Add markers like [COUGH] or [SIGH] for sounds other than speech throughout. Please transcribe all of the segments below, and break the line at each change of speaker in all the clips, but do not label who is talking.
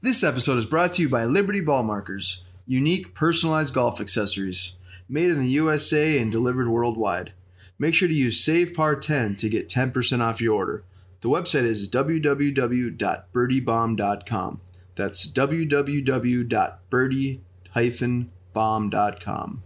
This episode is brought to you by Liberty Ball Markers, unique personalized golf accessories, made in the USA and delivered worldwide. Make sure to use SavePar10 to get 10% off your order. The website is www.birdiebomb.com. That's www.birdie-bomb.com.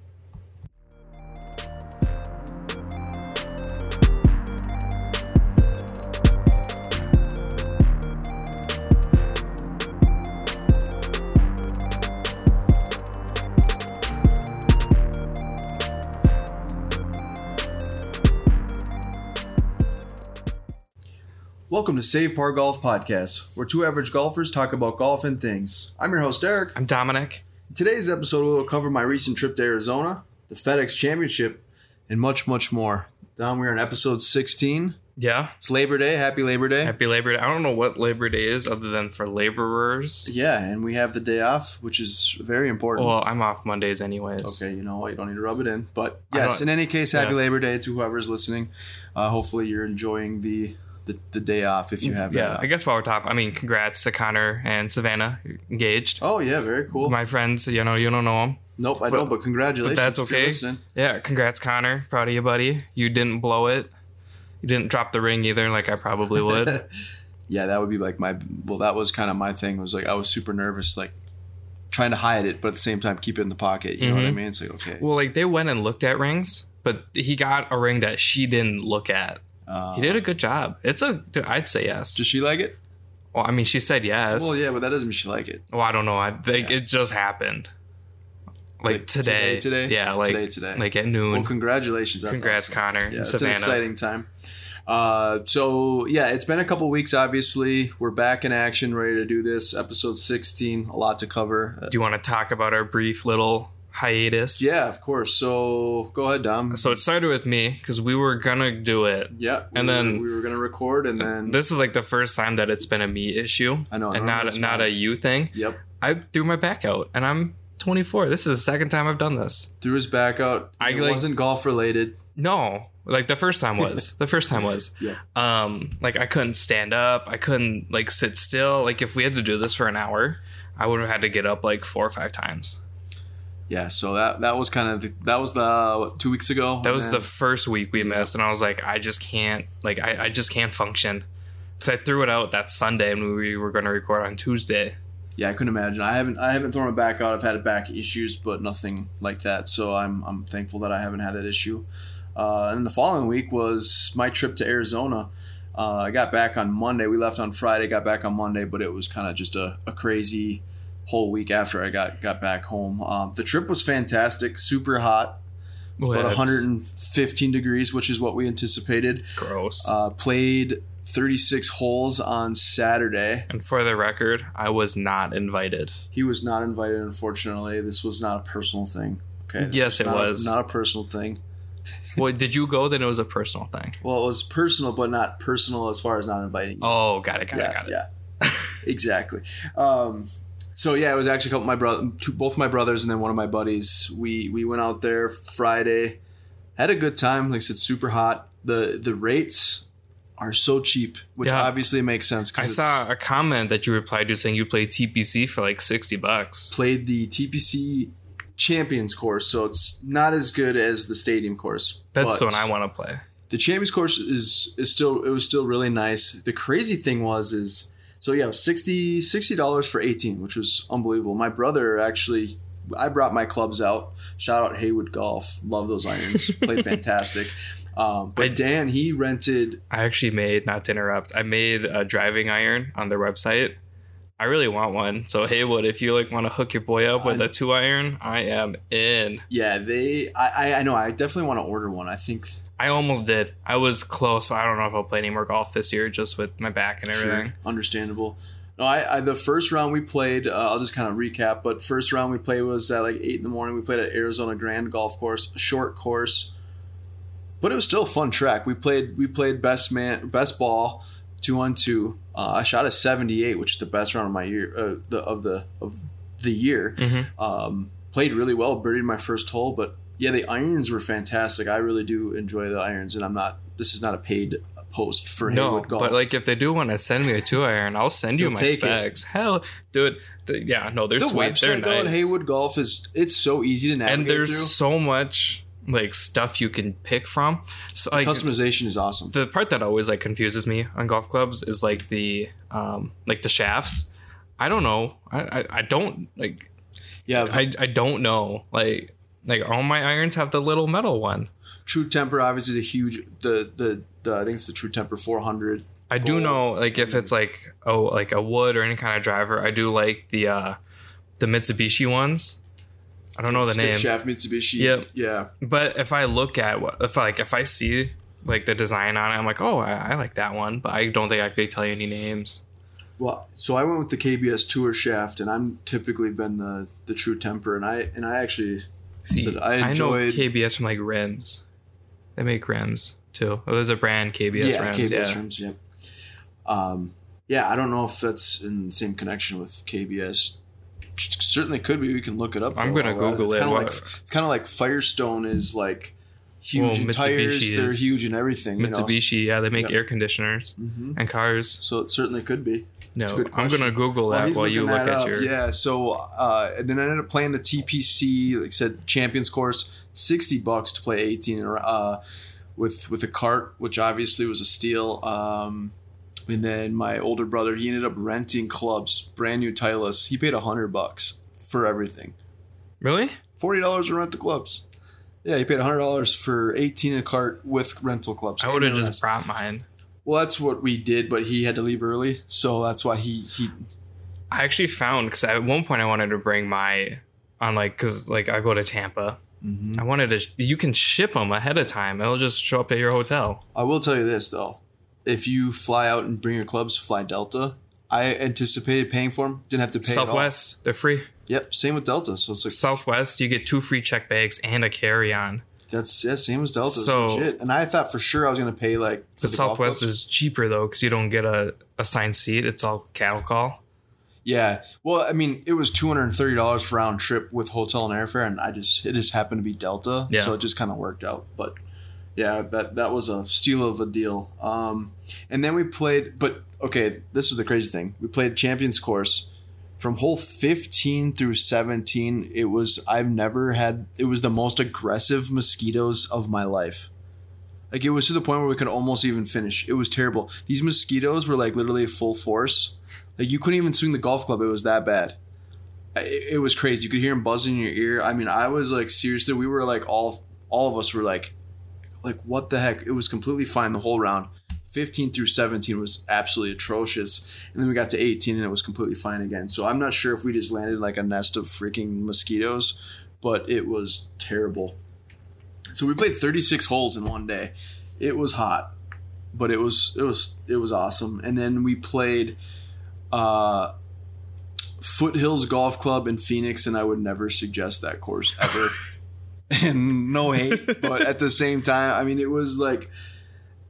Welcome to Save Par Golf Podcast, where two average golfers talk about golf and things. I'm your host, Eric.
I'm Dominic.
In today's episode, we will cover my recent trip to Arizona, the FedEx Championship, and much, much more. Dom, we're on episode 16.
Yeah.
It's Labor Day. Happy Labor Day.
Happy Labor Day. I don't know what Labor Day is other than for laborers.
yeah, and we have the day off, which is very important.
Well, I'm off Mondays anyways.
Okay, you know what? You don't need to rub it in. But yes, in any case, happy
yeah.
Labor Day to whoever's listening. Uh, hopefully, you're enjoying the, the, the day off if you have
Yeah. I guess while we're talking, I mean, congrats to Connor and Savannah engaged.
Oh, yeah, very cool.
My friends, you know, you don't know them.
nope, I
but-
don't, but congratulations.
But that's okay. Yeah. Congrats, Connor. Proud of you, buddy. You didn't blow it. You didn't drop the ring either, like I probably [LAUGHS] would.
yeah, that would be like my well, that was kind of my thing. Was like I was super nervous, like trying to hide it, but at the same time keep it in the pocket. You know what I
Mhm.
mean? It's like okay,
well, like they went and looked at rings, but he got a ring that she didn't look at.
Uh,
He did a good job. It's a, I'd say yes.
Does she like it?
Well, I mean, she said yes.
Well, yeah, but that doesn't mean she like it.
Well, I don't know. I think
Yeah.
it just happened. Like,
Like,
today,
today, today?
yeah, like
Today, today.
like at noon.
Well, congratulations. That's
Congrats,
awesome.
Connor
Yeah, it's an exciting time. Uh, so yeah, it's been a couple weeks. Obviously, we're back in action, ready to do this. Episode sixteen, a lot to cover.
Do you want to talk about our brief little hiatus?
yeah, of course. So go ahead, Dom.
So it started with me because we were gonna do it.
yeah,
and
were-
then-
we were gonna record, and then
This is like the first time that it's been a me issue
I know, I
and not not a you thing.
yep,
I threw my back out, and I'm 24. This is the second time I've done this.
threw his back out.
I,
it
like-
wasn't golf related.
No, like the first time was. [LAUGHS] the first time was.
Yeah.
Um, like I couldn't stand up. I couldn't like sit still. Like if we had to do this for an hour, I would have had to get up like four or five times.
Yeah, so that that was kind of the, that was the what, two weeks ago.
That was
then-
the first week we missed, and I was like, I just can't. Like I, I just can't function. Because I threw it out that Sunday, and we were going to record on Tuesday.
yeah. I couldn't imagine. I haven't I haven't thrown it back out. I've had back issues, but nothing like that. So I'm I'm thankful that I haven't had that issue. Uh, and the following week was my trip to Arizona. Uh, I got back on Monday. We left on Friday. Got back on Monday, but it was kind of just a, a crazy whole week after I got got back home. Um, the trip was fantastic. Super hot,
Well,
about 115 degrees, which is what we anticipated.
gross.
Uh, played 36 holes on Saturday.
and for the record, I was not invited.
He was not invited, unfortunately. This was not a personal thing. Okay. this
Yes, it
not
was.
not a personal thing. [LAUGHS]
well, did you go? Then it was a personal thing.
Well, it was personal, but not personal as far as not inviting. you.
Oh, got it, got
yeah,
it, got it.
yeah, [LAUGHS] exactly. Um, so yeah, it was actually a couple of my brother, two, both my brothers, and then one of my buddies. We we went out there Friday, had a good time. Like I said, super hot. the The rates are so cheap, which
Yeah.
obviously makes sense.
I saw a comment that you replied to saying you played TPC for like sixty bucks.
played the TPC Champions course, so it's not as good as the Stadium course.
That's the one I want to play.
The Champions course is is still it was still really nice. The crazy thing was is so yeah, 60 dollars for eighteen, which was unbelievable. My brother actually. I brought my clubs out. Shout out Haywood Golf. Love those irons. Played [LAUGHS] fantastic. Um, but
I-
Dan, he rented.
I actually made not to interrupt. I made a driving iron on their website. I really want one. So Haywood, if you like want to hook your boy up with
I-
a two iron, I am in.
Yeah, they. I, I know. I definitely want to order one. I think
I almost did. I was close. I don't know if I'll play any more golf this year, just with my back and everything.
Sure, understandable. No, I, I the first round we played. Uh, I'll just kind of recap. But first round we played was at like eight in the morning. We played at Arizona Grand Golf Course, short course, but it was still a fun track. We played we played best man best ball two on two. Uh, I shot a seventy eight, which is the best round of my year uh, the of the of the year.
Mhm.
Um, played really well, birdied my first hole, but yeah, the irons were fantastic. I really do enjoy the irons, and I'm not. This is not a paid post for
no,
Haywood Golf.
but like if they do want to send me a two iron, I'll send you
You'll
my
take it.
specs. Hell, dude, yeah, no, they're
the
sweet. They're
website though at. Haywood Golf is it's so easy to navigate
and there's
through.
so much like stuff you can pick from. So like
Customization is awesome.
the part that always like confuses me on golf clubs is like the um like the shafts. I don't know. I I, I don't like
Yeah,
I I don't know like. Like all my irons have the little metal one.
True Temper obviously is a huge the, the the I think it's the True Temper 400.
I do know like if it's like oh like a wood or any kind of driver, I do like the uh the Mitsubishi ones. I don't know the name.
shaft Mitsubishi.
Yep.
Yeah.
But if I look at what if like if I see like the design on it, I'm like, oh, I, I like that one, but I don't think I could tell you any names.
Well, so I went with the KBS Tour shaft, and I'm typically been the the True Temper, and I and I actually
See,
said I
I, know. KBS from like rims. They make rims too. Oh, there's a brand KBS
yeah,
rims.
KBS
yeah.
rims. Yep. Um, yeah, I don't know if that's in the same connection with KBS. Certainly could be. We can look it up.
I'm gonna Google
it's
it.
Like, it's kind of like Firestone is like huge
Well,
in tires.
Mitsubishi
They're
is-
huge in everything. you know?
Mitsubishi, yeah, they make
Yeah.
air conditioners
Mhm.
and cars.
So it certainly could be.
No, I'm gonna Google that
he's
while you look at
up,
your.
yeah. So uh, and then I ended up playing the TPC, like I said, Champions Course, sixty bucks to play eighteen uh, with with a cart, which obviously was a steal. Um, and then my older brother, he ended up renting clubs, brand new Titleist. He paid a hundred bucks for everything.
Really?
Forty dollars to rent the clubs. Yeah, he paid a hundred dollars for eighteen a cart with rental clubs.
I would have just brought mine.
Well, that's what we did, but he had to leave early, so that's why he he
I actually found because at one point I wanted to bring my on like because like I go to Tampa.
Mm-hmm.
I wanted to. You can ship them ahead of time. It'll just show up at your hotel.
I will tell you this though, if you fly out and bring your clubs, fly Delta. I anticipated paying for them, didn't have to pay.
Southwest, they're free.
Yep, same with Delta. So it's like
Southwest, you get two free check bags and a carry on.
that's yeah, same as Delta.
So-
legit. And I thought for sure I was gonna pay like for
The
the
Southwest is cheaper though because you don't get a assigned seat. It's all cattle call.
Yeah. Well, I mean, it was two hundred and thirty dollars for round trip with hotel and airfare, and I just it just happened to be Delta,
Yeah.
so it just kind of worked out. But yeah, that that was a steal of a deal. Um, and then we played, but okay, this was the crazy thing. We played Champions Course from hole fifteen through seventeen. It was I've never had. It was the most aggressive mosquitoes of my life. Like it was to the point where we could almost even finish. It was terrible. These mosquitoes were like literally full force. Like you couldn't even swing the golf club. It was that bad. It, it was crazy. You could hear them buzzing in your ear. I mean, I was like seriously. We were like all all of us were like, like what the heck? It was completely fine the whole round. 15 through 17 was absolutely atrocious. And then we got to 18 and it was completely fine again. So I'm not sure if we just landed like a nest of freaking mosquitoes, but it was terrible. So we played 36 holes in one day. It was hot, but it was it was it was awesome. And then we played uh Foothills Golf Club in Phoenix and I would never suggest that course ever. [LAUGHS] [LAUGHS] and no hate, but at the same time, I mean it was like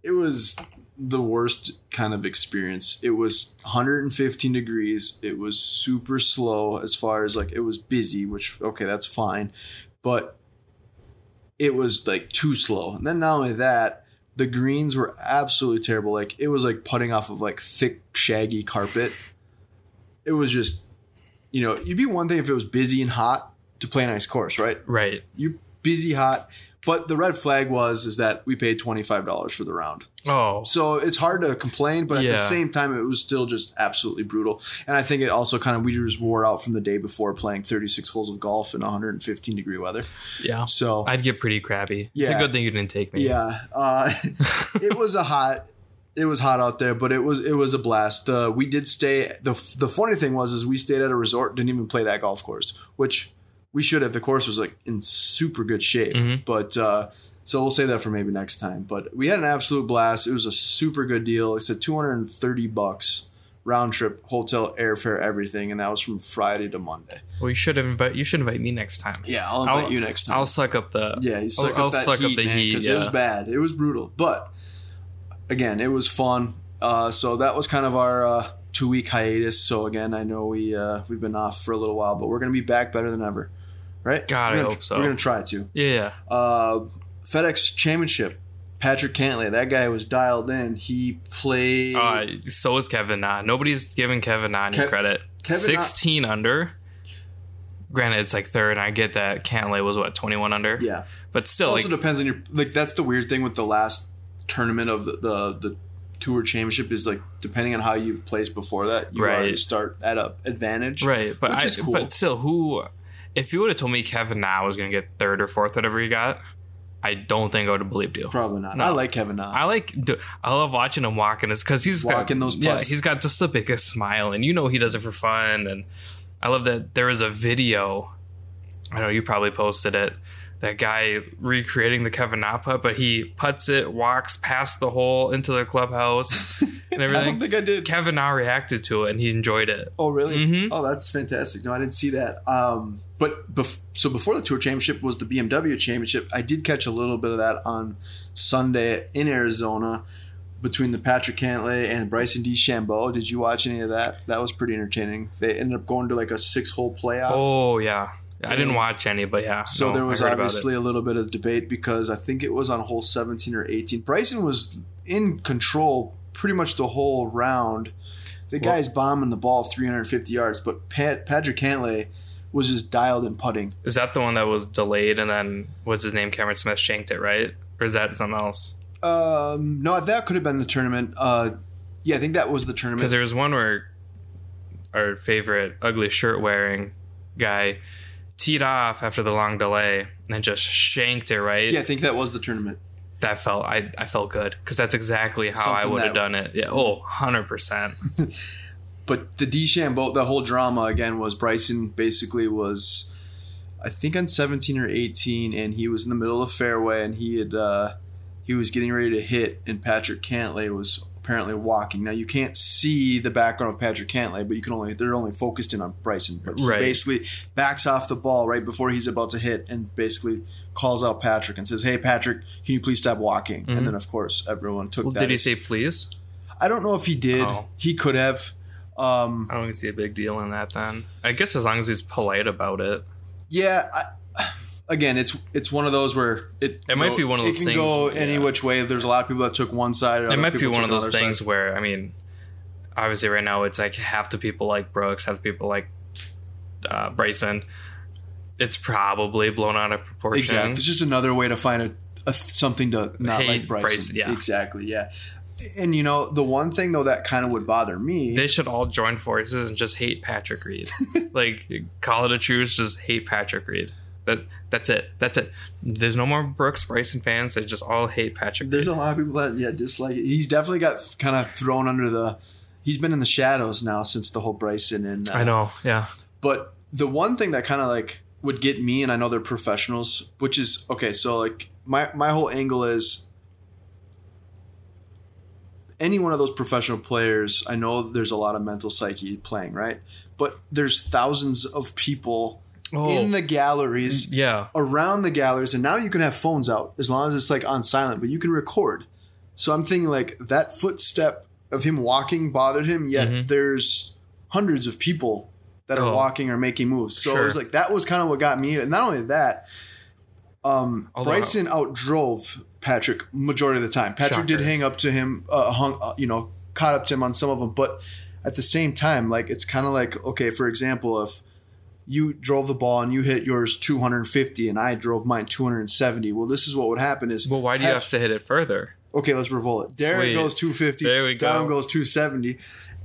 it was the worst kind of experience. It was 115 degrees. It was super slow as far as like it was busy, which okay, that's fine. But it was like too slow. And then not only that, the greens were absolutely terrible. Like it was like putting off of like thick, shaggy carpet. It was just, you know, you'd be one thing if it was busy and hot to play a nice course, right?
Right.
You're busy, hot. But the red flag was is that we paid twenty five dollars for the round.
Oh,
So it's hard to complain, but at
Yeah.
the same time, it was still just absolutely brutal. And I think it also kind of we just wore out from the day before playing 36 holes of golf in 115 degree weather.
yeah.
So
I'd get pretty crabby. It's a good thing you didn't take me.
yeah, uh, [LAUGHS] it was a hot. It was hot out there, but it was it was a blast. Uh, we did stay. the The funny thing was, is we stayed at a resort, didn't even play that golf course, which we should have. The course was like in super good shape,
Mhm.
but uh, so we'll say that for maybe next time. But we had an absolute blast. It was a super good deal. It's a two hundred and thirty bucks round trip, hotel, airfare, everything, and that was from Friday to Monday.
Well, you should have invite. You should invite me next time.
Yeah, I'll invite
I'll-
you next time.
I'll suck up the.
Yeah, you suck
I'll-
up
I'll
that
suck up
heat,
the
man,
heat,
because it was bad. It was brutal, but again, it was fun. Uh, so that was kind of our uh, two week hiatus. So again, I know we uh, we've been off for a little while, but we're gonna be back better than ever, right?
God, I
We're gonna-
hope so.
We're gonna try to.
Yeah.
Uh, FedEx Championship Patrick Cantlay, that guy was dialed in. He played.
Uh, so is Kevin Na. Nobody's giving Kevin Na any
Kev-
credit.
Kevin Na-
16 under. Granted, it's like third, and I get that Cantlay was what 21 under.
yeah.
but still,
also
like
depends on your like. That's the weird thing with the last tournament of the the, the tour championship is like depending on how you've placed before that, you
Right.
start at a advantage.
right, but
which
I,
is cool.
but still, who? If you would have told me Kevin Na was gonna get third or fourth, whatever he got, I don't think I would have believed you.
Probably not.
No.
I like Kevin Na.
I like. I love watching him walking. Is because he's
Walking
got,
those
Yeah, he's got just the biggest smile, and you know he does it for fun. And I love that there was a video. I know you probably posted it. That guy recreating the Kevin Na putt, but he puts it, walks past the hole into the clubhouse, [LAUGHS] and
I
everything.
don't think I did.
Kevin Na reacted to it, and he enjoyed it.
Oh, really?
Mhm.
Oh, that's fantastic. No, I didn't see that. Um, but bef- so before the Tour Championship was the BMW Championship. I did catch a little bit of that on Sunday in Arizona between the Patrick Cantlay and Bryson DeChambeau. Did you watch any of that? That was pretty entertaining. They ended up going to like a six-hole playoff.
Oh yeah, I didn't watch any, but yeah.
So
no,
there was
heard about it.
obviously a little bit of debate because I think it was on hole 17 or 18. Bryson was in control pretty much the whole round. The
Well-
guy's bombing the ball 350 yards, but Pat, Patrick Cantlay was just dialed in putting.
Is that the one that was delayed and then what's his name? Cameron Smith shanked it, right? Or is that something else?
Um, no, that could have been the tournament. Uh, yeah, I think that was the tournament.
Because there was one where our favorite ugly shirt wearing guy teed off after the long delay and just shanked it right.
Yeah, I think that was the tournament.
That felt I, I felt good because that's exactly how I would have done it. Yeah. Oh, 100 percent. [LAUGHS]
But the DeChambeau, the whole drama again was Bryson basically was, I think on 17 or 18, and he was in the middle of the fairway, and he had uh, he was getting ready to hit, and Patrick Cantlay was apparently walking. Now you can't see the background of Patrick Cantlay, but you can only they're only focused in on Bryson. But he
Right.
basically backs off the ball right before he's about to hit, and basically calls out Patrick and says, "Hey Patrick, can you please stop walking?"
Mhm.
And then of course everyone took
Well,
that.
did he
as-
say please?
I don't know if he did.
Oh.
He could have. Um,
I don't see a big deal in that then. I guess as long as he's polite about it.
Yeah, I, again, it's it's one of those where it
It might be one of those
it can
things-
go any
yeah.
which way. There's a lot of people that took one side.
it might be one of those things
side.
where I mean, obviously right now it's like half the people like Brooks, half the people like uh, Bryson. It's probably blown out of proportion.
Exactly. It's just another way to find a, a something to not
Hate
like Bryson.
Bryson, yeah.
Exactly. Yeah. And you know the one thing though that kind of would bother me.
They should all join forces and just hate Patrick Reed. [LAUGHS] like call it a truce, just hate Patrick Reed. That that's it. That's it. There's no more Brooks Bryson fans. They just all hate Patrick.
there's a lot of people that yeah dislike it. He's definitely got kind of thrown under the. He's been in the shadows now since the whole Bryson and. Uh,
I know. Yeah.
But the one thing that kind of like would get me, and I know they're professionals, which is okay. So like my my whole angle is any one of those professional players. I know there's a lot of mental psyche playing, right? But there's thousands of people in the galleries
Oh. yeah.
around the galleries, and now you can have phones out as long as it's like on silent, but you can record. So I'm thinking like that footstep of him walking bothered him, yet
Mhm.
there's hundreds of people that are
Oh.
walking or making moves. So it was like that was kind of what got me. And not only that, um,
Although-
Bryson outdrove Patrick majority of the time. Patrick did hang up to him, uh, hung, uh, you know, caught up to him on some of them, but at the same time, like it's kind of like okay, for example, if you drove the ball and you hit yours 250 and I drove mine 270. Well, this is what would happen is
Well, why do you
Pat-
have to hit it further?
okay, let's revolve it. Derek
Sweet.
goes 250,
There we
down
go.
goes 270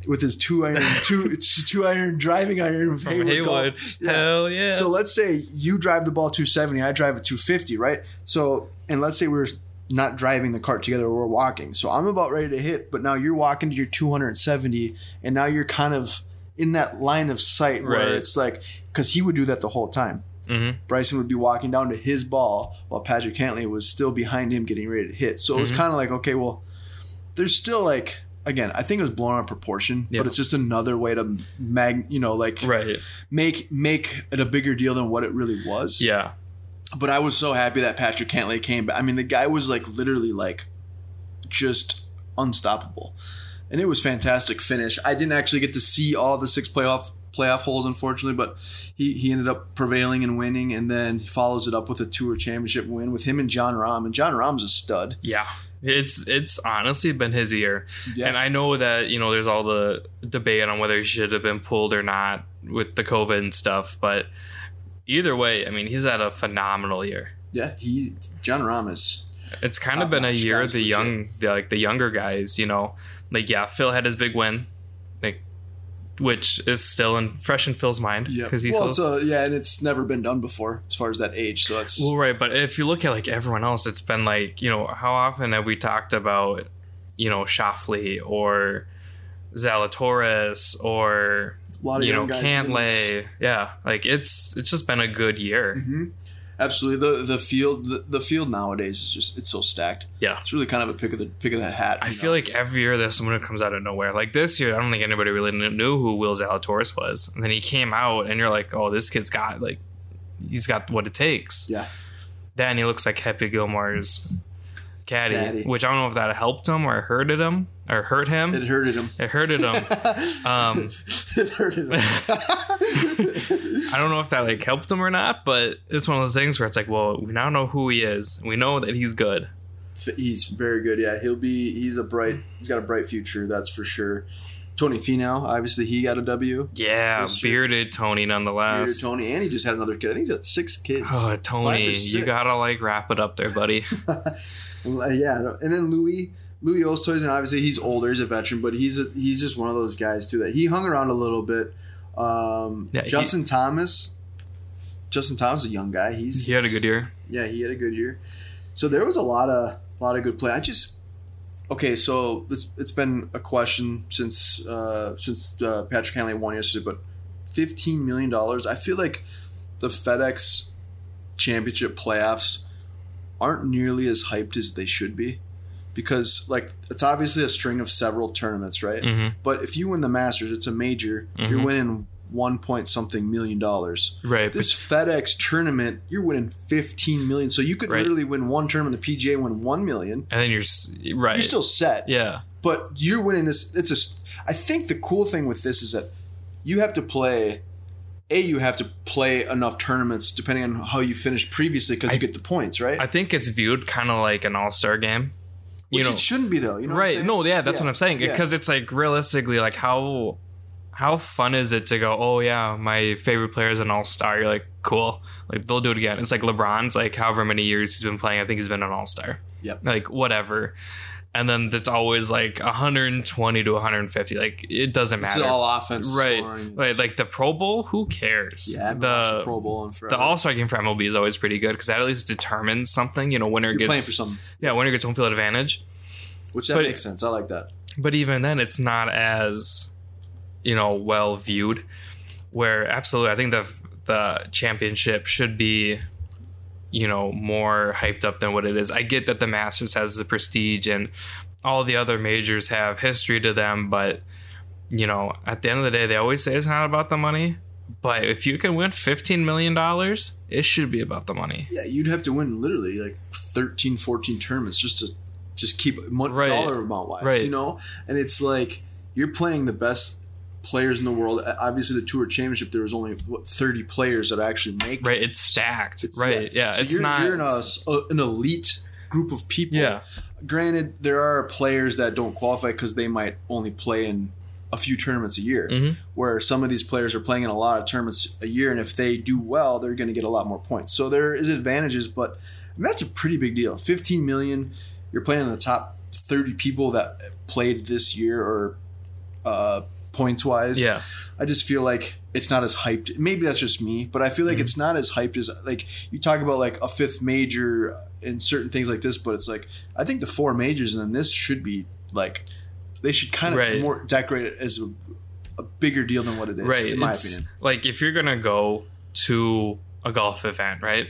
with his two iron two [LAUGHS] it's two iron driving iron from Haywood. Yeah.
Hell yeah.
So let's say you drive the ball 270, I drive it 250, right? So and let's say we're not driving the cart together, we're walking. So I'm about ready to hit, but now you're walking to your 270, and now you're kind of in that line of sight where
Right.
it's like because he would do that the whole time.
hmm
Bryson would be walking down to his ball while Patrick Cantlay was still behind him getting ready to hit. So it was
Mhm.
kind of like, okay, well, there's still like, again, I think it was blown out of proportion,
Yeah.
but it's just another way to mag, you know, like
Right.
make make it a bigger deal than what it really was.
Yeah.
But I was so happy that Patrick Cantlay came back. I mean, the guy was like literally like just unstoppable. And it was fantastic finish. I didn't actually get to see all the six playoff playoff holes unfortunately, but he, he ended up prevailing and winning and then he follows it up with a tour championship win with him and Jon Rahm. And Jon Rahm's a stud.
Yeah. It's it's honestly been his year.
Yeah.
And I know that, you know, there's all the debate on whether he should have been pulled or not with the COVID and stuff, but either way, I mean, he's had a phenomenal year.
yeah, he Jon Rahm is
It's kind of been a year of the
legit.
young, the, like the younger guys, you know. Like yeah, Phil had his big win, like which is still in fresh in Phil's mind
yeah.
because he's
Well,
still,
it's a, yeah, and it's never been done before as far as that age. So that's
Well, right, but if you look at like everyone else, it's been like you know how often have we talked about you know Schauffele or Zalatoris or
a lot of
you know
young guys. in.
Cantlay, yeah, like it's it's just been a good year.
hmm Absolutely, the the field the, the field nowadays is just it's so stacked.
Yeah.
It's really kind of a pick of the pick of the hat.
I
you
feel
know?
like every year there's someone who comes out of nowhere. Like this year, I don't think anybody really knew who Will Zalatoris was, and then he came out, and you're like, oh, this kid's got like he's got what it takes.
yeah,
Then he looks like Happy Gilmore's caddy,
Caddy.
which I don't know if that helped him or hurted him or hurt him.
it hurted him.
It hurted him. [LAUGHS] Um,
it hurted him. [LAUGHS]
I don't know if that like helped him or not, but it's one of those things where it's like, well, we now know who he is. We know that he's good.
he's very good. Yeah, he'll be. He's a bright. He's got a bright future. That's for sure. Tony Finau, obviously, he got a W.
Yeah, bearded Tony nonetheless.
Tony, and he just had another kid. I think he's got six kids.
Oh, Tony, you gotta like wrap it up there, buddy. [LAUGHS]
Yeah, and then Louis, Louis Oosthuizen, obviously he's older, he's a veteran, but he's a, he's just one of those guys too that he hung around a little bit. Um,
Yeah, he-
Justin Thomas, Justin Thomas is a young guy. He's
he had a good year.
yeah, he had a good year. So there was a lot of lot of good play. I just okay. So it's it's been a question since uh, since uh, Patrick Hanley won yesterday, but fifteen million dollars. I feel like the FedEx Championship playoffs aren't nearly as hyped as they should be because like it's obviously a string of several tournaments, right?
hmm
But if you win the Masters, it's a major. You're
Mhm.
winning one point something million dollars
Right.
this FedEx tournament, you're winning 15 million. So you could
Right.
literally win one term in the PGA win 1 million.
and then you're right.
You're still set.
yeah.
But you're winning this it's a I think the cool thing with this is that you have to play a you have to play enough tournaments depending on how you finished previously because you get the points, right?
I think it's viewed kind of like an all star game. You know,
it shouldn't be though, you know
right? No, yeah, that's
Yeah,
what I'm saying.
yeah.
Because it's like realistically, like how how fun is it to go? Oh yeah, my favorite player is an all star. You're like, cool. Like they'll do it again. It's like LeBron's like however many years he's been playing. I think he's been an all star.
Yep.
Like whatever. And then it's always like 120 to 150. Like it doesn't matter.
It's all offense.
right.
scoring.
Right. Like the Pro Bowl, who cares?
yeah, I haven't watched the Pro Bowl forever.
the All Star game for MLB is always pretty good because that at least determines something. You know, winner
You're
gets
playing for something,
yeah, winner gets home field advantage.
which that
But-
makes sense. I like that.
But even then, it's not as you know well viewed. Where absolutely, I think the the championship should be you know more hyped up than what it is. I get that the Masters has the prestige and all the other majors have history to them, but you know at the end of the day, they always say it's not about the money. But if you can win fifteen million dollars, it should be about the money.
Yeah, you'd have to win literally like 13, 14 tournaments just to just keep mon-
Right.
dollar amount wise,
Right.
you know. And it's like you're playing the best players in the world. Obviously, the Tour Championship there was only what, thirty players that actually make.
Right? It's stacked.
It's-
right? Yeah.
So
it's
you're,
not.
You're in a an elite group of people.
yeah.
Granted, there are players that don't qualify because they might only play in a few tournaments a year.
hmm
Where some of these players are playing in a lot of tournaments a year, and if they do well, they're going to get a lot more points. So there is advantages, but I mean, that's a pretty big deal. 15 million. You're playing in the top 30 people that played this year, or uh, points wise.
Yeah.
I just feel like it's not as hyped. Maybe that's just me, but I feel like
Mhm.
it's not as hyped as like you talk about like a fifth major and certain things like this. But it's like I think the four majors and then this should be like they should kind of
Right.
more decorate it as a, a bigger deal than what it is,
right
in my
it's-
opinion.
like if you're gonna go to a golf event right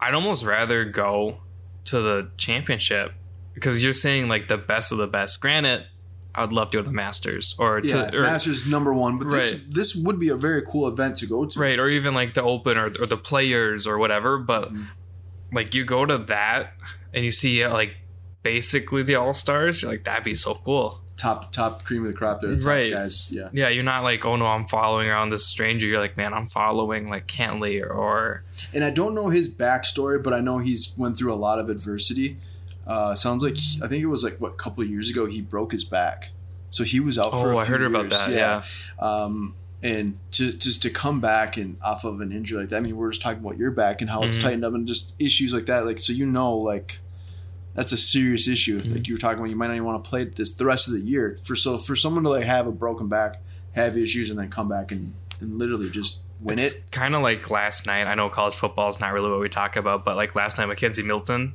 i'd almost rather go to the championship because you're saying like the best of the best granted i would love to go to the masters or
Yeah,
to or,
Masters number one, but this
Right.
this would be a very cool event to go to.
right or even like the open or, or the players or whatever but
Mhm.
like you go to that and you see uh, like basically the all-stars you're like that'd be so cool
Top top cream of the crop there,
Right.
guys. Yeah,
yeah you're not like oh no i'm following around this stranger you're like man i'm following like Cantlay or
and I don't know his backstory, but I know he's went through a lot of adversity. Uh, sounds like I think it was like what a couple of years ago he broke his back, so he was out for.
Oh,
I
heard about that. Yeah.
Um, and to just to come back and off of an injury like that. I mean, we're just talking about your back and how it's
Mhm.
tightened up and just issues like that. Like so, you know, like that's a serious issue.
Mhm.
Like you were talking about, you might not even want to play this the rest of the year. For so for someone to like have a broken back, have issues, and then come back and, and literally just win
it's
it.
kind of like last night. I know college football is not really what we talk about, but like last night, McKenzie Milton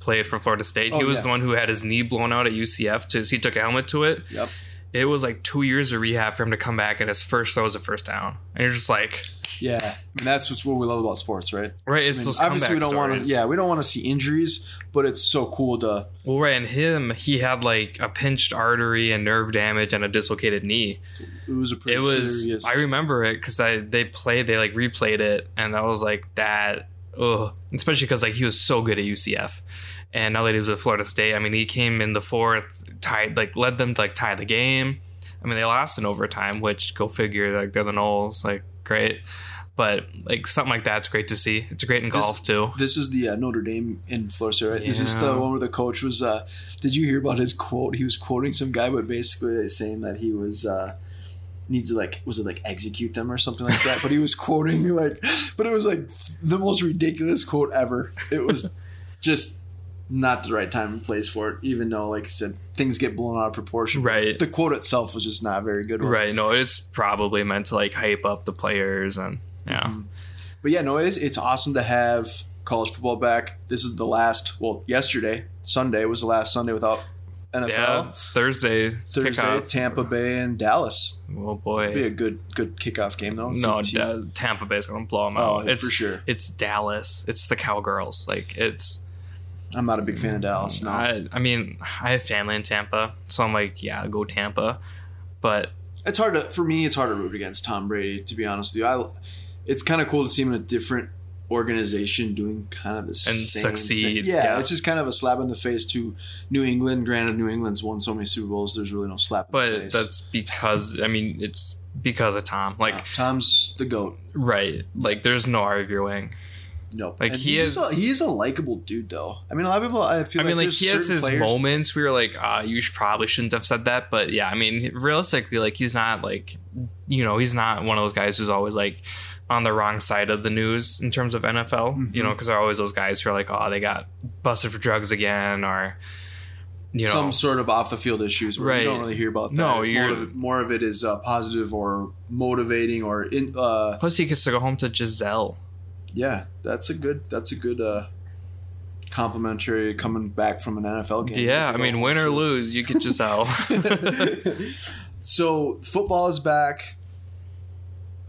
played for Florida State.
Oh,
he was
yeah.
the one who had his knee blown out at UCF. To he took a helmet to it.
Yep.
It was like two years of rehab for him to come back, and his first throw was a first down. And you're just like,
Yeah, I mean that's what's what we love about sports, right?
right? It's
I mean, obviously, we don't want to. Yeah, we don't want to see injuries, but it's so cool to.
Well, right, and him, he had like a pinched artery and nerve damage and a dislocated knee.
It was a pretty
it was.
serious.
I remember it because I they played, they like replayed it, and I was like that. Ugh. Especially because like he was so good at UCF, and now that he was at Florida State, I mean, he came in the fourth, tied like led them to like tie the game. I mean, they lost in overtime, which go figure. Like they're the Noles, like great. But like something like that's great to see. It's great in
This-
golf too.
This is the uh, Notre Dame in Florida, State, right? Is this the one where the coach was? Uh, did you hear about his quote? He was quoting some guy, but basically saying that he was uh, needs to like was it like execute them or something like that. but he was quoting like, but it was like the most ridiculous quote ever. It was just not the right time and place for it. Even though, like I said, things get blown out of proportion.
Right.
The quote itself was just not very good. One.
Right. No, it's probably meant to like hype up the players and yeah.
Mhm. But yeah, no, it's it's awesome to have college football back. This is the last. Well, yesterday, Sunday was the last Sunday without NFL.
Yeah, Thursday,
Thursday,
kickoff.
Tampa Bay and Dallas.
Oh boy, Be
a good good kickoff game though.
no, Da- Tampa Bay's gonna blow them
oh,
out.
yeah,
it's
for sure.
it's Dallas. It's the Cowgirls. Like it's.
I'm not a big fan of Dallas. No,
I, I mean, I have family in Tampa, so I'm like, yeah, go Tampa. But
it's hard to for me. It's hard to root against Tom Brady. To be honest with you, I. It's kind of cool to see him in a different organization doing kind of the same
succeed,
Thing. Yeah,
yeah.
it's just kind of a slap in the face to New England. Granted, New England's won so many Super Bowls. There's really no slap. in the
but that's because I mean it's because of Tom. Like
Uh, Tom's the goat.
right, like there's no arguing.
No,
Like,
And
he
he's
is-
a, he is a likable dude though. I mean, a lot of people I feel
I mean, like
there's
he has
certain
his
players-
moments where you're like, ah, you should, probably shouldn't have said that. But yeah, I mean, realistically, like he's not like, you know, he's not one of those guys who's always like on the wrong side of the news in terms of NFL. You know, because there are always those guys who are like, oh, they got busted for drugs again, or you know,
some sort of off the field issues. Where
Right.
You don't really hear about that.
No, you're-
more of, more of it is uh, positive or motivating or in. Uh,
plus he gets to go home to Gisele.
yeah, that's a good. That's a good. Uh, complimentary coming back from an NFL game.
Yeah, I mean, win or
to-
lose, you get Gisele. [LAUGHS]
so football is back.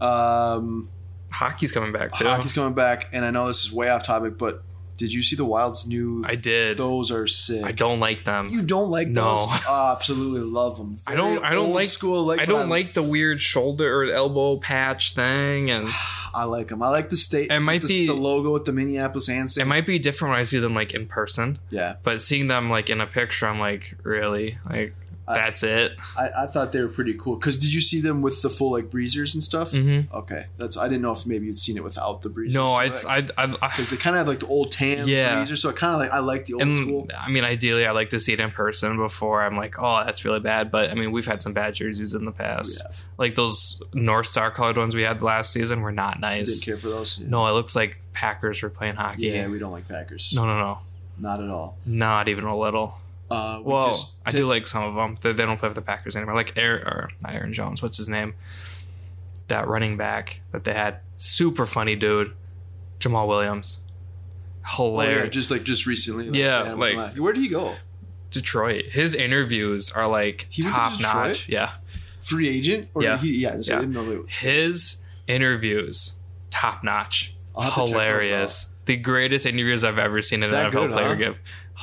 Um,
Hockey's coming back too.
hockey's coming back, and I know this is way off topic, but did you see the Wild's new?
I did.
Those are sick.
I don't like them.
You don't like
No.
those? Oh, absolutely love them. [LAUGHS]
I don't- I don't like-
school. Like
I don't like the weird shoulder or elbow patch thing, and [SIGHS]
I like them. I like the state.
It might
the,
be-
the logo with the Minneapolis handstand.
it might be different when I see them like in person.
yeah,
But seeing them like in a picture, I'm like, really? Like
I-
that's it?
I, I thought they were pretty cool. Because did you see them with the full like breezers and stuff?
Mm-hmm.
Okay, that's. I didn't know if maybe you'd seen it without the breezers.
No,
So,
I,
like,
I, I, I
because they kind of have like the old tan
Yeah.
breezers, so I kind of like I like the old
and
school.
I mean, ideally, I like to see it in person before I'm like, oh, that's really bad. But I mean, we've had some bad jerseys in the past.
Yeah,
Like those North Star colored ones we had last season were not
didn't
nice.
care for those. Yeah.
No, it looks like Packers were playing hockey.
yeah, we don't like Packers.
No, no, no,
not at all.
not even a little.
Uh, we
Well,
just
I do like some of them. They, they don't play for the Packers anymore. Like Aaron, Aaron Jones. What's his name? That running back that they had. Super funny dude. Jamaal Williams.
Oh, yeah,
Hilarious.
just like just recently.
Yeah,
Adam
like-
where did he go?
Detroit. His interviews are like
He went to
top notch. Yeah.
Free agent? Or
Yeah.
He, yeah. So I
Yeah.
didn't know.
His interviews, top notch.
I'll have to check those
Hilarious. The greatest interviews I've ever seen an
That
NFL
good,
player
huh?
give.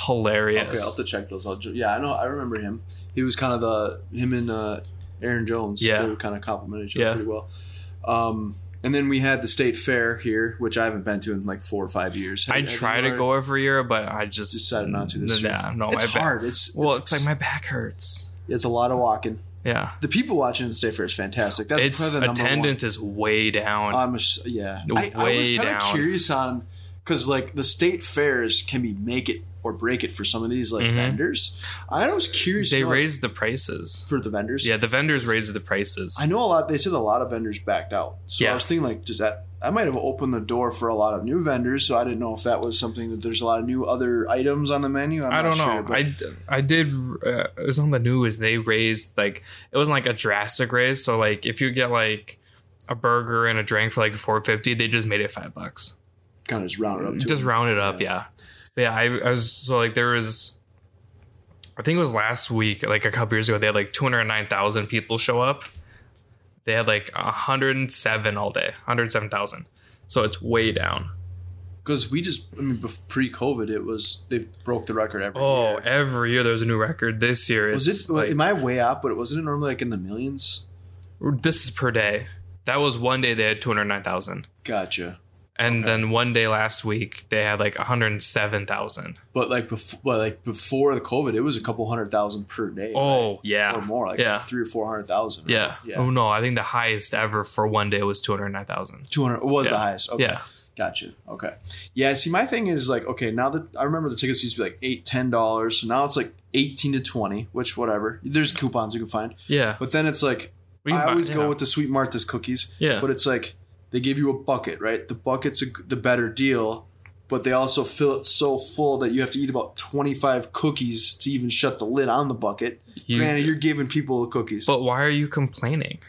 Hilarious.
Okay, I'll have to check those out. Yeah, I know. I remember him. He was kind of the him and uh, Aaron Jones.
Yeah.
they would kind of complement each other
Yeah.
pretty well. Um, and then we had the state fair here, which I haven't been to in like four or five years.
I
Have- have
try to go every year, but I just
Decided not to this year.
Yeah, no,
It's
my back.
hard. It's
Well,
it's,
it's like my back hurts.
it's a lot of walking.
Yeah.
The people watching the state fair is fantastic. That's
its
probably the
attendance is way down.
I'm a, yeah. I, I was kind of curious on because like the state fairs can be make it or break it for some of these like
Mhm.
vendors. I was curious.
They
like,
raised the prices.
for the vendors.
Yeah, the vendors raised the prices.
I know a lot. They said a lot of vendors backed out. So I was thinking, like, does that? I might have opened the door for a lot of new vendors. So I didn't know if that was something that there's a lot of new other items on the menu. I'm
I
not
don't know.
Sure, but
I, I did. Uh, it was on the news. They raised like it wasn't like a drastic raise. So like if you get like a burger and a drink for like four fifty, they just made it five bucks.
kind of just round it up. To
Just round it up,
Yeah.
yeah. But yeah, I, I was so like there was. I think it was last week, like a couple years ago, they had like two hundred nine thousand people show up. They had like hundred and seven all day, hundred seven thousand. So it's way down.
because we just. I mean, bef- pre-COVID, it was they broke the record every
Oh,
year.
every year there was a new record. This year
Was it?
like-
am I way off? But it wasn't it normally like in the millions?
this is per day. That was one day they had 209,000.
Gotcha.
And
Okay.
then one day last week they had like 107,000.
But like before, but like before the COVID, it was a couple hundred thousand per day.
Oh,
right?
yeah.
or more, like
yeah.
three or four hundred thousand.
Yeah.
yeah.
Oh no, I think the highest ever for one day was 209,000.
Two hundred was the highest. Okay.
Yeah.
Gotcha. Okay. Yeah. See, my thing is like, okay, now that I remember the tickets used to be like eight, ten dollars. So now it's like eighteen to twenty, which whatever. There's coupons you can find,
Yeah.
but then it's like I
buy-
always
yeah.
go with the Sweet Martha's cookies.
Yeah.
But it's like they give you a bucket, right? The bucket's a, the better deal, but they also fill it so full that you have to eat about twenty five cookies to even shut the lid on the bucket.
You-
Granted, you're giving people the cookies
but why are you complaining?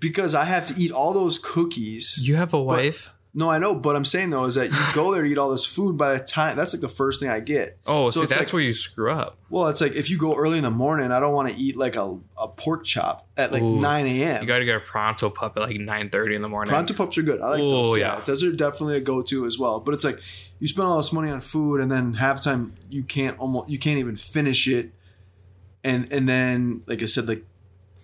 because I have to eat all those cookies.
You have a wife?
No, I know, but I'm saying though is that you go there, to eat all this food. By the time that's like the first thing I get.
oh,
so
see, that's
like-
where you screw up.
Well, it's like if you go early in the morning, I don't want to eat like a, a pork chop at like
Ooh.
9 a.m.
You got to get a pronto pup at like 9:30 in the morning.
Pronto pups are good. I like
Oh,
those. Yeah.
yeah.
those are definitely a go-to as well. But it's like you spend all this money on food, and then half the time you can't almost you can't even finish it. And and then like I said, like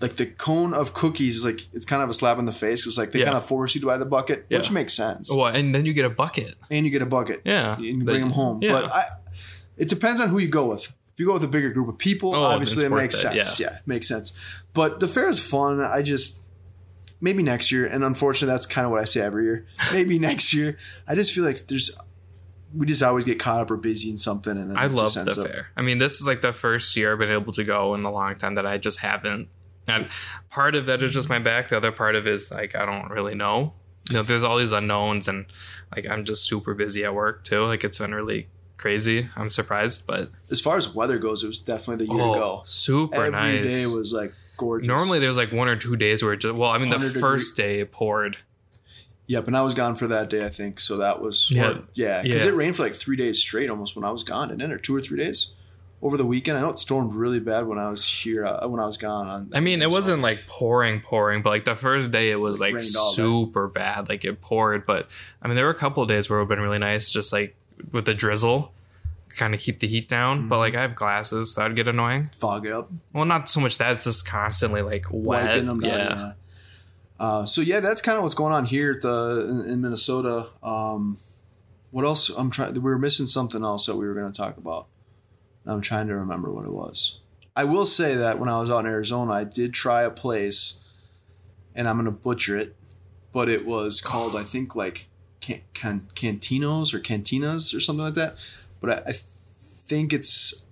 like the cone of cookies is like it's kind of a slap in the face because like they
Yeah.
kind of force you to buy the bucket, which makes sense.
Oh, and then you get a bucket.
And you get a bucket.
Yeah.
and you bring them home.
yeah.
But I, it depends on who you go with. If you go with a bigger group of people,
Oh,
obviously it makes
it,
sense. Yeah. makes sense. But the fair is fun. I just maybe next year, and unfortunately, that's kind of what I say every year. [LAUGHS] Maybe next year. I just feel like there's we just always get caught up or busy in something, and
I love the
up-
fair. I mean, this is like the first year I've been able to go in a long time that I just haven't. And part of that is just my back. The other part of it is like I don't really know. You know, there's all these unknowns, and like I'm just super busy at work too. Like it's been really crazy. I'm surprised, but
As far as weather goes, it was definitely the year
oh,
to go.
super
Every day
nice.
was like gorgeous.
Normally there's like one or two days where it just well, I mean the
100
first day it poured.
Yep, and I was gone for that day. I think so. That was
Yeah.
or- yeah, because
Yeah.
it rained for like three days straight, almost when I was gone, didn't it? Or two or three days over the weekend. I know it stormed really bad when I was here uh, when I was gone. On,
I mean, it
so-
wasn't like pouring, pouring, but like the first day it was like
rained
super bad. Like it poured, but I mean, there were a couple of days where it would have been really nice, just like with the drizzle, kind of keep the heat down. But
Mm-hmm.
like I have glasses, so that'd get annoying.
fog up,
Well, not so much that; it's just constantly like wet.
them.
Yeah.
Uh, so yeah, that's kind of what's going on here at the in, in Minnesota. Um, what else? I'm trying. We were missing something else that we were going to talk about. I'm trying to remember what it was. I will say that when I was out in Arizona, I did try a place, and I'm going to butcher it, but it was called I [SIGHS] think like can, can, Cantinos or Cantinas or something like that. But I, I think it's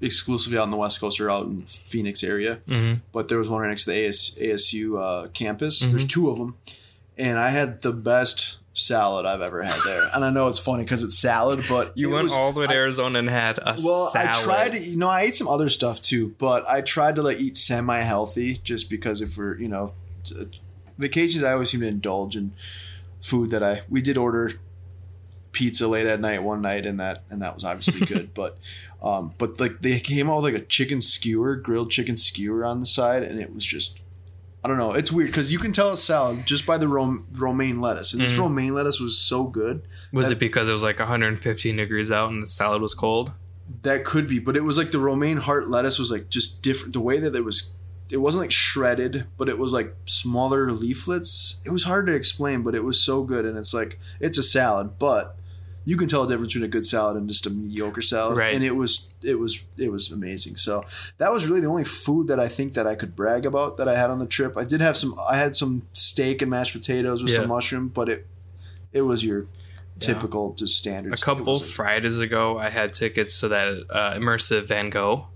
exclusively out in the West Coast or out in Phoenix area
hmm
but there was one right next to the AS, ASU uh, campus. There's
Mm-hmm.
two of them, and I had the best salad I've ever had there. and I know it's funny because it's salad, but
You went
was-
all the way to
I-
Arizona and had a
well,
salad.
I tried. to- You know, I ate some other stuff too, but I tried to like eat semi-healthy just because if we're you know vacations, I always seem to indulge in food that I we did order pizza late at night one night and that and that was obviously good [LAUGHS] but um but like they came out with like a chicken skewer grilled chicken skewer on the side and it was just I don't know it's weird because you can tell it's salad just by the rom- romaine lettuce and this
Mhm.
romaine lettuce was so good
Was it because it was like 115 degrees out and the salad was cold?
That could be, but it was like the romaine heart lettuce was like just different. The way that it was, it wasn't like shredded, but it was like smaller leaflets. It was hard to explain, but it was so good. And it's like it's a salad, but you can tell the difference between a good salad and just a mediocre salad.
Right.
And it was it was it was amazing. So that was really the only food that I think that I could brag about that I had on the trip. I did have some. I had some steak and mashed potatoes with
Yeah.
some mushroom, but it it was your typical, just standard.
A couple
wasn't-
Fridays ago, I had tickets to that uh, immersive Van Gogh.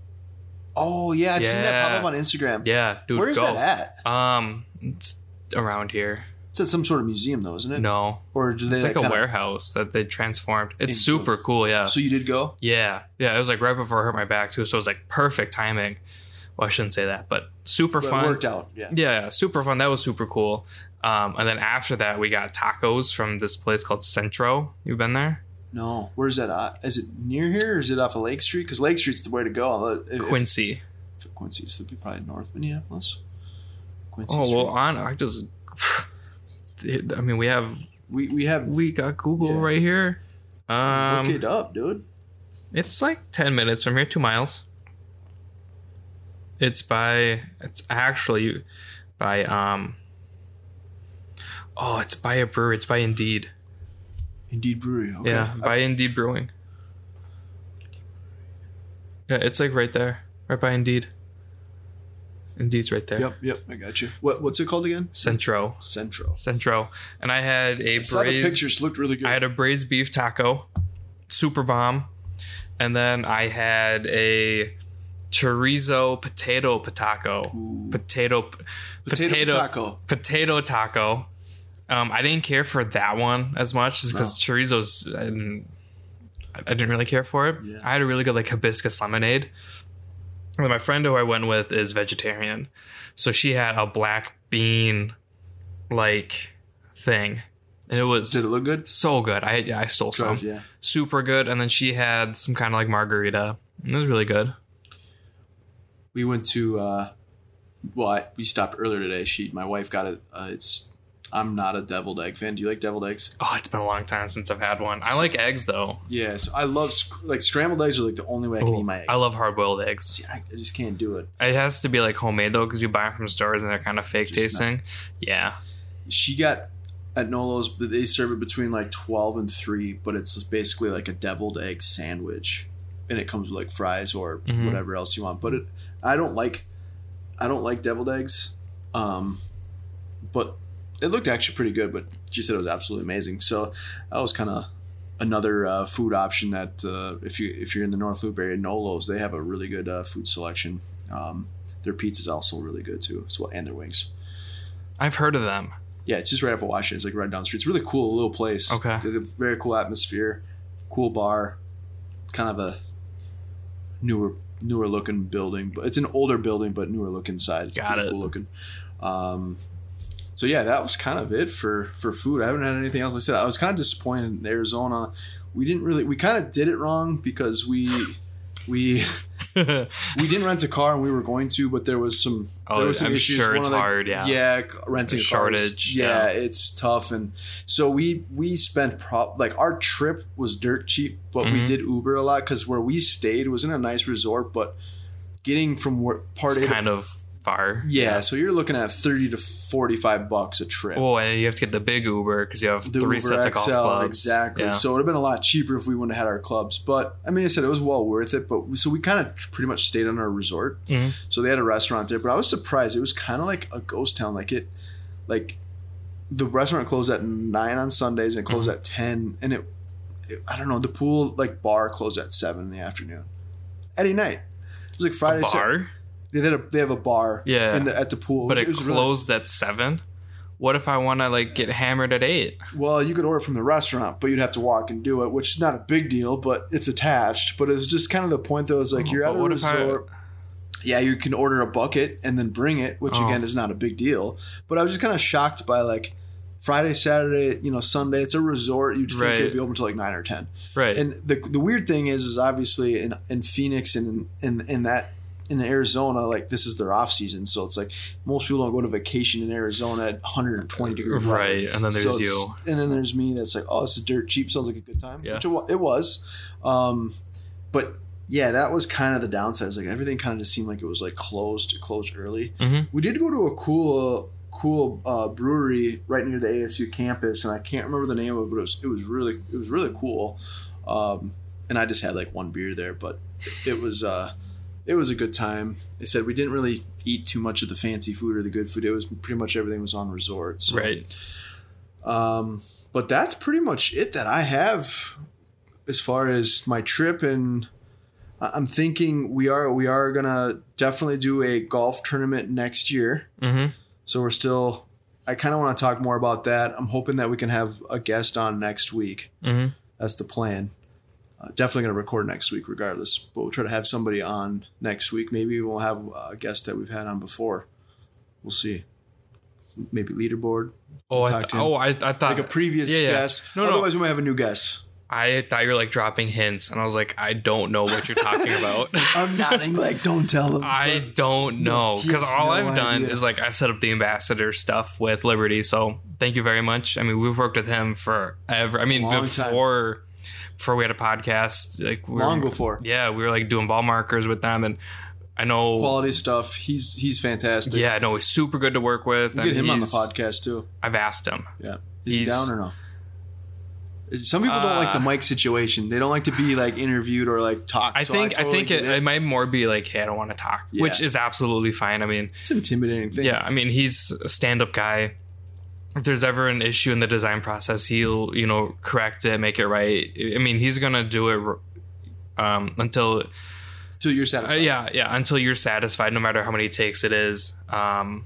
Oh yeah, I've seen that pop up on Instagram.
Yeah, dude,
Where is
go.
that at?
Um, it's around here.
It's at some sort of museum though, isn't it?
No,
Or do they
it's like a warehouse that they transformed. It's super cool. Yeah,
So you did go?
yeah, yeah. It was like right before I hurt my back too, so it was like perfect timing. Well, I shouldn't say that, but super
But it
fun.
worked out. Yeah.
Yeah, super fun. That was super cool. Um, and then after that, we got tacos from this place called Centro. You've been there?
No, where's that at? Is it near here or is it off of Lake Street? Because Lake Street's the way to go. If,
Quincy.
if Quincy, so it'd be probably North Minneapolis. Quincy
Oh
Street.
well, on I just. [SIGHS] I mean, we have
we we have
we got Google
Yeah.
right here. Um,
book it up, dude.
It's like 10 minutes from here, two miles. It's by, it's actually by, um, oh, it's by a brewery. It's by Indeed.
Indeed Brewery. Okay.
Yeah, by Indeed Brewing. Yeah, it's like right there, right by Indeed. Indeed's right there.
Yep, yep, I got you. What what's it called again?
Centro.
Centro.
Centro. And I had a
I saw the pictures looked really good.
I had a braised beef taco, super bomb, and then I had a chorizo potato
Ooh.
potato
potato,
potato
taco.
potato taco. Um, I didn't care for that one as much just because chorizo's. I didn't, I didn't really care for it.
Yeah.
I had a really good like hibiscus lemonade. And my friend who I went with is vegetarian, so she had a black bean like thing, and it was
Did it look good?
so good. I I stole some,
yeah.
super good. And then she had some kind of like margarita. It was really good.
We went to uh well, I, we stopped earlier today. She my wife got it uh, it's I'm not a deviled egg fan. Do you like deviled eggs?
Oh, it's been a long time since I've had one. I like eggs though.
Yeah, so I love sc- like scrambled eggs are like the only way I can
Ooh,
eat my eggs.
I love hard boiled eggs.
See, I, I just can't do it.
It has to be like homemade though, because you buy them from stores and they're kind of fake
Just not-
tasting. Yeah.
She got at Nolo's, but they serve it between like twelve and three, but it's basically like a deviled egg sandwich, and it comes with like fries or
Mhm.
whatever else you want. But it, I don't like, I don't like deviled eggs, um, but it looked actually pretty good. But she said it was absolutely amazing. So that was kind of another uh, food option that uh, if you if you're in the North Loop area, Nolo's they have a really good uh, food selection. Um, their pizza's also really good too, as well, and their wings.
I've heard of them.
Yeah, it's just right off of Washington. It's like right down the street. It's a really cool little place.
Okay.
They have a very cool atmosphere, cool bar. It's kind of a newer newer looking building, but it's an older building, but newer looking side. It's
Got it.
cool looking. Um, so yeah, that was kind of it for for food. I haven't had anything else. Like I said I was kind of disappointed in Arizona. We didn't really. We kind of did it wrong because we we [LAUGHS] we didn't rent a car and we were going to, but there was some
Oh,
there was some
I'm
issues.
sure it's
the-
hard, yeah.
yeah, renting
The shortage,
Yeah,
yeah.
it's tough, and so we we spent prop like our trip was dirt cheap, but we
Mhm.
did Uber a lot because where we stayed was in a nice resort, but getting from where part
it's
A to
kind of far.
yeah, so you're looking at thirty to forty five bucks a trip.
Oh, and you have to get the big Uber because you have
the
three
Uber
sets of golf
XL,
clubs.
exactly.
Yeah.
So it would have been a lot cheaper if we wouldn't have had our clubs. But I mean, I said it was well worth it. But we, so we kind of pretty much stayed on our resort.
Mhm.
So they had a restaurant there, but I was surprised. It was kind of like a ghost town. Like it, like the restaurant closed at nine on Sundays and it closed
Mm-hmm.
at ten. And it, it, I don't know, the pool like bar closed at seven in the afternoon. Any night. It was like Friday.
A bar,
they had a they have a bar.
Yeah.
In the, at the pool,
but
was-
it,
was really-
closed at seven. What if I want to like get hammered at eight?
Well, you could order from the restaurant, but you'd have to walk and do it, which is not a big deal, but it's attached. But it was just kind of the point though. was like you're oh, at
But
a
what if I-
resort. Yeah, you can order a bucket and then bring it, which
Oh.
again is not a big deal. But I was just kind of shocked by like Friday, Saturday, you know, Sunday. It's a resort. You'd think
Right.
it'd be open until like nine or ten.
Right.
And the the weird thing is, is obviously in in Phoenix and in in that in Arizona, like this is their off season, so it's like most people don't go to vacation in Arizona at 120 degrees.
right. And then there's
So
you.
and then there's me. That's like, oh, this is dirt cheap. Sounds like a good time.
Yeah.
Which it was. Um, but yeah, that was kind of the downside. It's like everything kind of just seemed like it was like closed, closed early.
Mhm.
We did go to a cool, cool uh, brewery right near the ASU campus, and I can't remember the name of it, but it was it was really it was really cool. Um, and I just had like one beer there, but it was uh, it was a good time. They said we didn't really eat too much of the fancy food or the good food. It was pretty much everything was on resorts. So.
Right.
Um, but that's pretty much it that I have as far as my trip and I'm thinking we are we are gonna definitely do a golf tournament next year.
Mm-hmm.
So we're still. I kind of want to talk more about that. I'm hoping that we can have a guest on next week.
Mm-hmm.
That's the plan. Uh, definitely going to record next week, regardless. But we'll try to have somebody on next week. Maybe we'll have a guest that we've had on before. We'll see. Maybe leaderboard,
Oh, I th- oh, I, I thought
like a previous
yeah, yeah.
guest.
No, no.
Otherwise, we might have a new guest.
I thought you were like dropping hints, and I was like, I don't know what you're talking about. [LAUGHS]
I'm nodding like, don't tell them.
I don't know because all
no
I've done
idea.
is like I set up the ambassador stuff with Liberty. So thank you very much. I mean, we've worked with him forever. I mean,
Long time.
Before we had a podcast, like we were-
Long before.
Yeah, we were like doing ball markers with them, and I know.
Quality stuff. He's he's fantastic.
yeah, I know he's super good to work with.
We'll get him on the podcast too.
I've asked him.
Yeah. Is he
He's-
down or no? Some people don't like the
Uh,
mic situation. They don't like to be like interviewed or like talk.
I
So
think I,
totally
think
get
it, it might more be like, hey, I don't want to talk,
Yeah.
which is absolutely fine. I mean,
It's an intimidating thing.
Yeah, I mean, he's a stand-up guy. If there's ever an issue in the design process, he'll you know correct it, make it right. I mean, he's gonna do it um, until
Till you're
uh,
satisfied.
yeah yeah until you're satisfied, no matter how many takes it is. Um,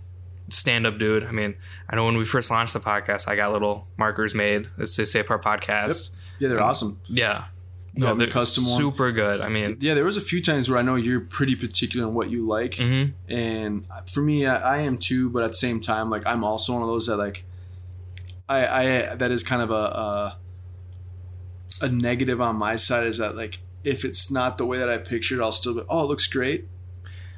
stand-up dude. I mean, I know when we first launched the podcast, I got little markers made. It's the Safe Part podcast.
Yeah, they're awesome.
Yeah,
me
they're
custom one?
super good. I mean,
Yeah, there was a few times where I know you're pretty particular on what you like,
mhm.
and for me, I, I am too. But at the same time, like I'm also one of those that like, I, I that is kind of a, a a negative on my side is that like if it's not the way that I pictured, I'll still be oh it looks great,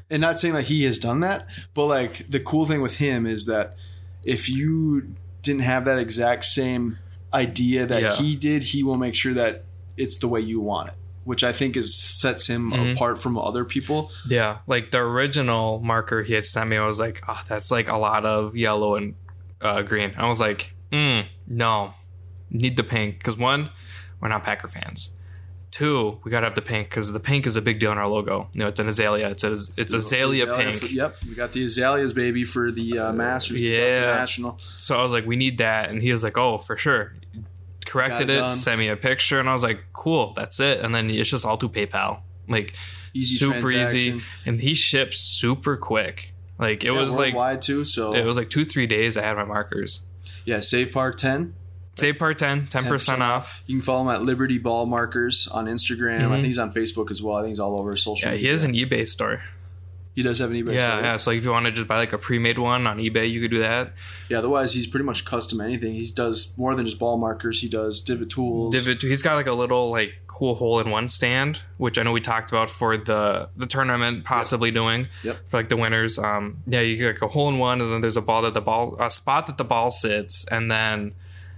and not saying that he has done that, but like the cool thing with him is that if you didn't have that exact same idea that
Yeah.
he did, he will make sure that it's the way you want it, which I think is sets him
Mhm.
apart from other people.
Yeah, like the original marker he had sent me, I was like, oh, that's like a lot of yellow and uh, green. I was like, mm, no, need the pink because one, we're not Packer fans. Two, we gotta have the pink because the pink is a big deal in our logo. You know, it's an azalea. It says it's azalea pink.
for- yep, we got the azaleas, baby, for the uh, Masters,
yeah.
Augusta National.
So I was like, we need that, and he was like, oh, for sure. Corrected
it
it, sent me a picture, and I was like, cool, that's it. And then it's just all through PayPal, like
Easy
super easy, and he ships super quick. Like it
Yeah,
was like
worldwide too. So
it was like two three days i had my markers
yeah, Save Part Ten.
save part 10 10%, off
You can follow him at Liberty Ball Markers on Instagram. I
Mhm.
think he's on Facebook as well. I think he's all over social.
yeah he has an ebay store
He does have an eBay.
yeah
store.
yeah so if you want to just buy like a pre-made one on ebay you could do that
Yeah, Otherwise, he's pretty much custom anything. He does more than just ball markers. He does divot tools.
Divot, he's got like a little like cool hole in one stand which i know we talked about for the the tournament possibly doing
Yep.
for like the winners um yeah you get like a hole in one and then there's a ball that the ball a spot that the ball sits and then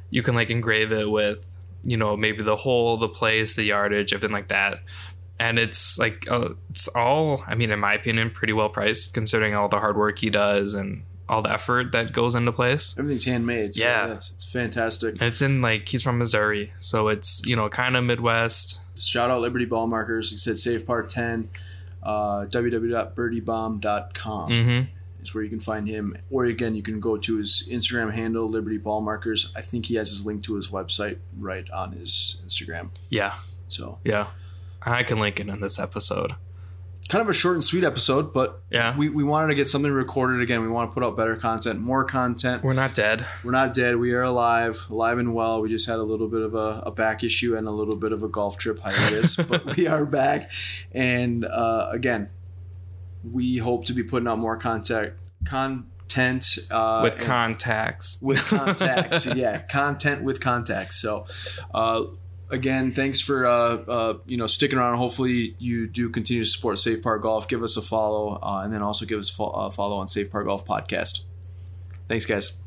you can like engrave it with you know maybe the hole the place the yardage everything like that and it's like uh, it's all i mean in my opinion pretty well priced considering all the hard work he does and all the effort that goes into place
Everything's handmade. So
Yeah.
that's it's fantastic.
and it's in like he's from missouri so it's you know kind of midwest
Shout out Liberty Ball Markers. He said Save Part Ten. Uh, www.birdiebomb.com
mm-hmm
is where you can find him. Or again, you can go to his Instagram handle, Liberty Ball Markers. I think he has his link to his website right on his Instagram.
yeah
So
yeah i can link it in this episode
kind of a short and sweet episode, but
yeah
we, we wanted to get something recorded again. We want to put out better content, more content.
we're not dead
We're not dead. We are alive, alive and well. We just had a little bit of a, a back issue and a little bit of a golf trip hiatus, [LAUGHS] but we are back. And uh, again, we hope to be putting out more content, content uh,
with contacts
with [LAUGHS] contacts. yeah, content with contacts. So, uh, again, thanks for uh, uh, you know sticking around. Hopefully, you do continue to support Safe Park Golf. Give us a follow, uh, and then also give us a fo- uh, follow on Safe Park Golf podcast. Thanks, guys.